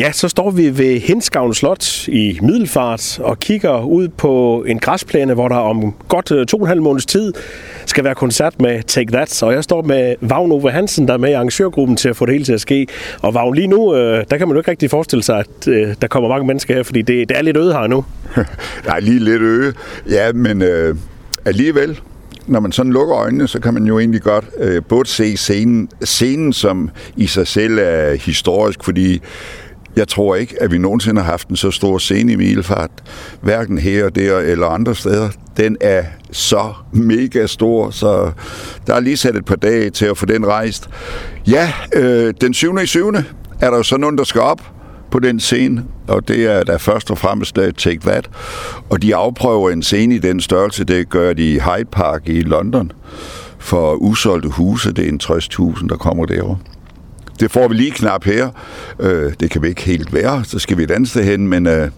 Ja, så står vi ved Hinskavn Slot i Middelfart og kigger ud på en græsplæne, hvor der om godt øh, to og en halv måneds tid skal være koncert med Take That. Og jeg står med Vagn Ove Hansen, der er med i arrangørgruppen til at få det hele til at ske. Og Vagn, lige nu, øh, der kan man jo ikke rigtig forestille sig, at øh, der kommer mange mennesker her, fordi det, det er lidt øde her nu. Nej, lige lidt øde. Ja, men øh, alligevel, når man sådan lukker øjnene, så kan man jo egentlig godt øh, både se scenen, scenen, som i sig selv er historisk, fordi jeg tror ikke, at vi nogensinde har haft en så stor scene i Milfart, hverken her og der eller andre steder. Den er så mega stor, så der er lige sat et par dage til at få den rejst. Ja, øh, den 7. i 7. er der jo så nogen, der skal op på den scene, og det er da først og fremmest uh, Take That. Og de afprøver en scene i den størrelse, det gør de i Hyde Park i London for usolgte huse. Det er en 60.000, der kommer derovre. Det får vi lige knap her. Øh, det kan vi ikke helt være, så skal vi et andet sted hen, men øh,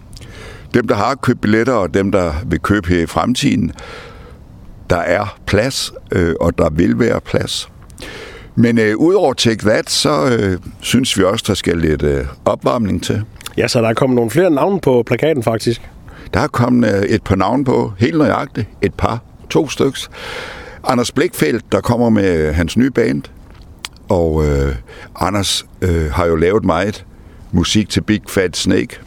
dem, der har købt billetter, og dem, der vil købe her i fremtiden, der er plads, øh, og der vil være plads. Men øh, udover Take That, så øh, synes vi også, der skal lidt øh, opvarmning til. Ja, så der er kommet nogle flere navne på plakaten faktisk. Der er kommet øh, et par navne på, helt nøjagtigt. Et par, to styks. Anders Blikfeldt, der kommer med hans nye band. Og øh, Anders øh, har jo lavet meget musik til Big Fat Snake,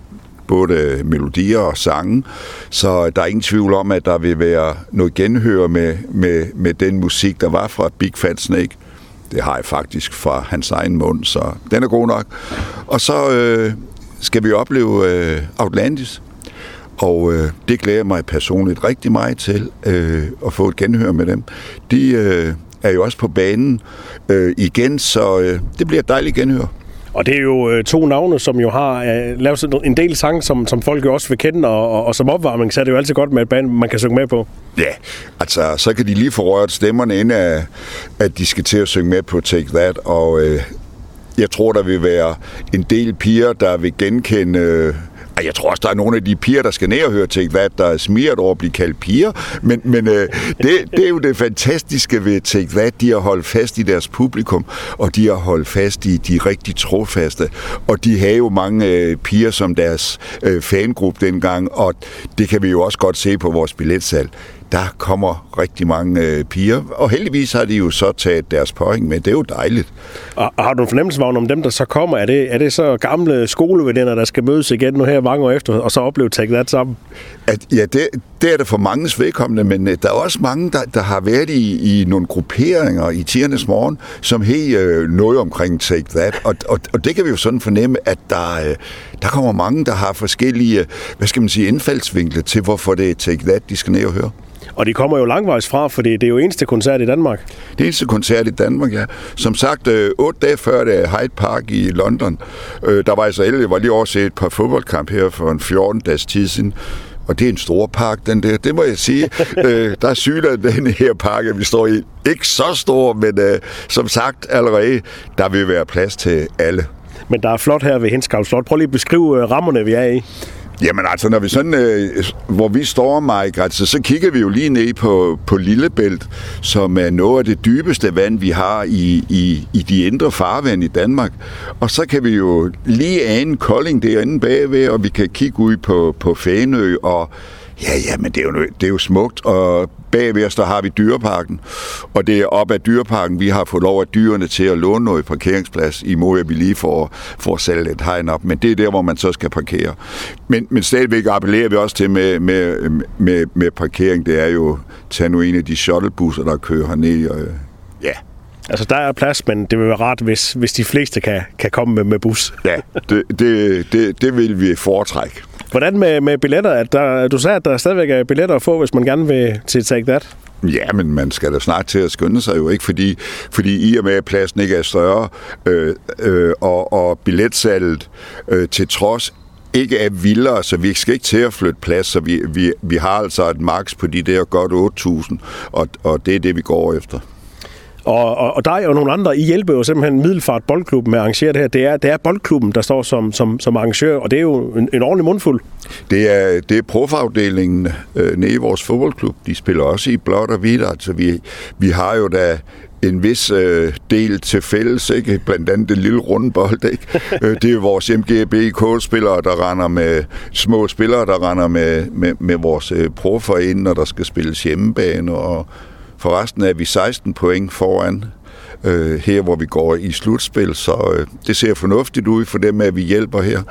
både øh, melodier og sange, så der er ingen tvivl om, at der vil være noget genhør med, med, med den musik, der var fra Big Fat Snake. Det har jeg faktisk fra hans egen mund, så den er god nok. Og så øh, skal vi opleve øh, Outlandis, og øh, det glæder mig personligt rigtig meget til øh, at få et genhør med dem. De øh, er jo også på banen øh, igen, så øh, det bliver et dejligt genhør. Og det er jo øh, to navne, som jo har øh, lavet en del sang, som, som folk jo også vil kende, og, og, og som opvarmning, så er det jo altid godt med et band, man kan synge med på. Ja, altså så kan de lige få rørt stemmerne ind af, at de skal til at synge med på Take That, og øh, jeg tror, der vil være en del piger, der vil genkende... Og jeg tror også, der er nogle af de piger, der skal ned og høre til, hvad der er smiret over at blive kaldt piger. Men, men øh, det, det er jo det fantastiske ved Take That. De har holdt fast i deres publikum, og de har holdt fast i de rigtig trofaste. Og de havde jo mange øh, piger som deres øh, fangruppe dengang, og det kan vi jo også godt se på vores billetsalg der kommer rigtig mange øh, piger, og heldigvis har de jo så taget deres point med. Det er jo dejligt. Og, og har du en fornemmelse, om dem, der så kommer? Er det, er det så gamle skoleveninder, der skal mødes igen nu her mange år efter, og så opleve Take That sammen? At, ja, det, det er det for mange vedkommende, men øh, der er også mange, der, der har været i, i nogle grupperinger i tiernes morgen, som helt øh, noget omkring Take That, og, og, og det kan vi jo sådan fornemme, at der, øh, der kommer mange, der har forskellige, hvad skal man sige, indfaldsvinkler til, hvorfor det er Take That, de skal ned og høre. Og de kommer jo langvejs fra, for det er jo eneste koncert i Danmark. Det eneste koncert i Danmark, ja. Som sagt, øh, otte dage før det Hyde Park i London. Øh, der var altså jeg var lige over et par fodboldkamp her for en 14 dages tid siden. Og det er en stor park, den der. Det må jeg sige. øh, der er sygt den her park, vi står i. Ikke så stor, men øh, som sagt allerede, der vil være plads til alle. Men der er flot her ved Henskavl Slot. Prøv lige at beskrive øh, rammerne, vi er i. Jamen altså, når vi sådan, øh, hvor vi står, Mike, altså, så kigger vi jo lige ned på, på Lillebælt, som er noget af det dybeste vand, vi har i, i, i de indre farvand i Danmark. Og så kan vi jo lige ane Kolding derinde bagved, og vi kan kigge ud på, på Fænø, og Ja, ja, men det er jo, det er jo smukt, og bagved os, der har vi dyreparken, og det er op ad dyreparken, vi har fået lov af dyrene til at låne noget parkeringsplads, i mod at vi lige får, får sælge et hegn op, men det er der, hvor man så skal parkere. Men, men stadigvæk appellerer vi også til med, med, med, med parkering, det er jo, tag nu en af de shuttlebusser, der kører herned, og ja, Altså, der er plads, men det vil være rart, hvis, hvis de fleste kan, kan komme med, med bus. Ja, det, det, det, det vil vi foretrække. Hvordan med, med billetter? At der, du sagde, at der stadigvæk er billetter at få, hvis man gerne vil til Take That. Ja, men man skal da snart til at skynde sig jo ikke, fordi, fordi i og med, at pladsen ikke er større, øh, øh, og, og billetsalget øh, til trods ikke er vildere, så vi skal ikke til at flytte plads, så vi, vi, vi har altså et maks på de der godt 8.000, og, og det er det, vi går efter. Og, og, og dig og nogle andre, I hjælper jo simpelthen Middelfart Boldklub med at arrangere det her. Det er, det er boldklubben, der står som, som, som arrangør, og det er jo en, en ordentlig mundfuld. Det er, det er profafdelingen øh, nede i vores fodboldklub. De spiller også i blåt og hvidt. Altså, vi, vi har jo da en vis øh, del til fælles, ikke? blandt andet det lille rundbold. Ikke? Øh, det er vores MGB-spillere, der render med små spillere, der render med, med, med vores øh, proffer ind, når der skal spilles hjemmebane, og forresten er vi 16 point foran øh, her, hvor vi går i slutspil, så øh, det ser fornuftigt ud for dem, at vi hjælper her.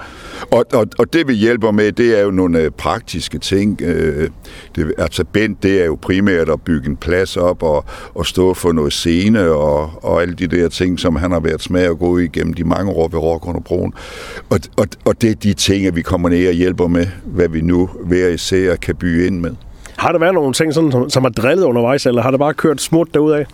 Og, og, og det, vi hjælper med, det er jo nogle øh, praktiske ting. Øh, det, altså Bent, det er jo primært at bygge en plads op og, og stå for noget scene og, og alle de der ting, som han har været smag at gå igennem de mange år ved Råk Broen. Og, og, og det er de ting, at vi kommer ned og hjælper med, hvad vi nu hver især kan bygge ind med. Har der været nogle ting, sådan, som, som har drillet undervejs, eller har det bare kørt smurt derudad?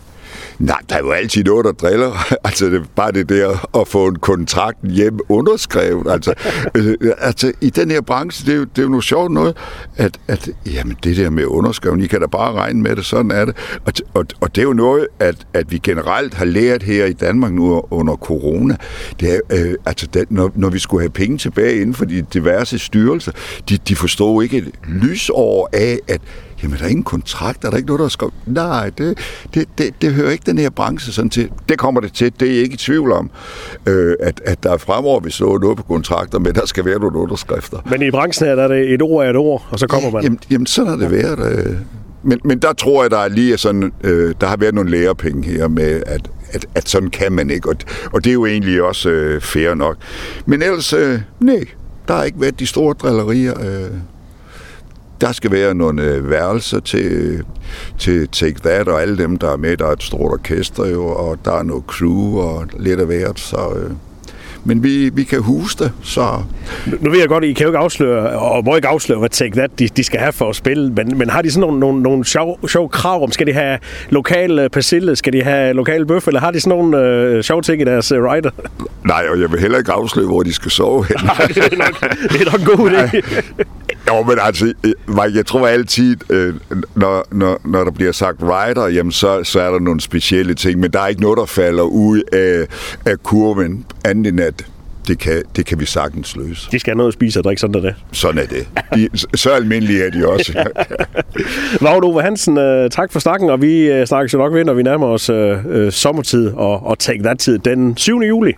Nej, der er jo altid noget, der driller. Altså, det er bare det der at få en kontrakt hjem underskrevet. Altså, øh, øh, altså i den her branche, det er jo, det er jo noget sjovt noget, at, at jamen, det der med underskrevet, I kan da bare regne med det, sådan er det. Og, og, og det er jo noget, at, at vi generelt har lært her i Danmark nu under corona. Det er, øh, altså, det, når, når vi skulle have penge tilbage inden for de diverse styrelser, de, de forstod ikke et lysår af, at Jamen, der er ingen kontrakt, er der ikke noget, der skal... Nej, det, det, det, det hører ikke den her branche sådan til. Det kommer det til, det er jeg ikke i tvivl om, øh, at, at der fremover vil stå noget på kontrakter, men der skal være nogle underskrifter. Men i branchen her, der er det et ord af et ord, og så kommer man. Jamen, jamen sådan har det været. Øh. Men, men der tror jeg, der er lige sådan, øh, der har været nogle lærepenge her med, at, at, at sådan kan man ikke, og, og det er jo egentlig også øh, fair nok. Men ellers, øh, nej, der har ikke været de store drillerier. Øh. Der skal være nogle øh, værelser til, til Take That, og alle dem, der er med. Der er et stort orkester jo, og der er noget crew og lidt af hvert, så... Øh, men vi, vi kan huse det, så... Nu ved jeg godt, I kan jo ikke afsløre, og må ikke afsløre, hvad Take That de, de skal have for at spille, men, men har de sådan nogle, nogle, nogle sjove, sjove krav om, skal de have lokal persille, skal de have lokal bøf, eller har de sådan nogle øh, sjove ting i deres øh, rider? Nej, og jeg vil heller ikke afsløre, hvor de skal sove hen. Nej, det er nok, det er nok en god idé. Jo, men altså, øh, jeg tror altid, øh, når, når, når der bliver sagt rider, jamen så, så er der nogle specielle ting, men der er ikke noget, der falder ud af, af kurven, andet end at det kan, det kan vi sagtens løse. De skal have noget at spise og drikke, sådan er det. Sådan er det. De, så almindelige er de også. Vagn Ove Hansen, uh, tak for snakken, og vi snakkes jo nok ved, når vi nærmer os uh, sommertid og, og Take That-tid den 7. juli.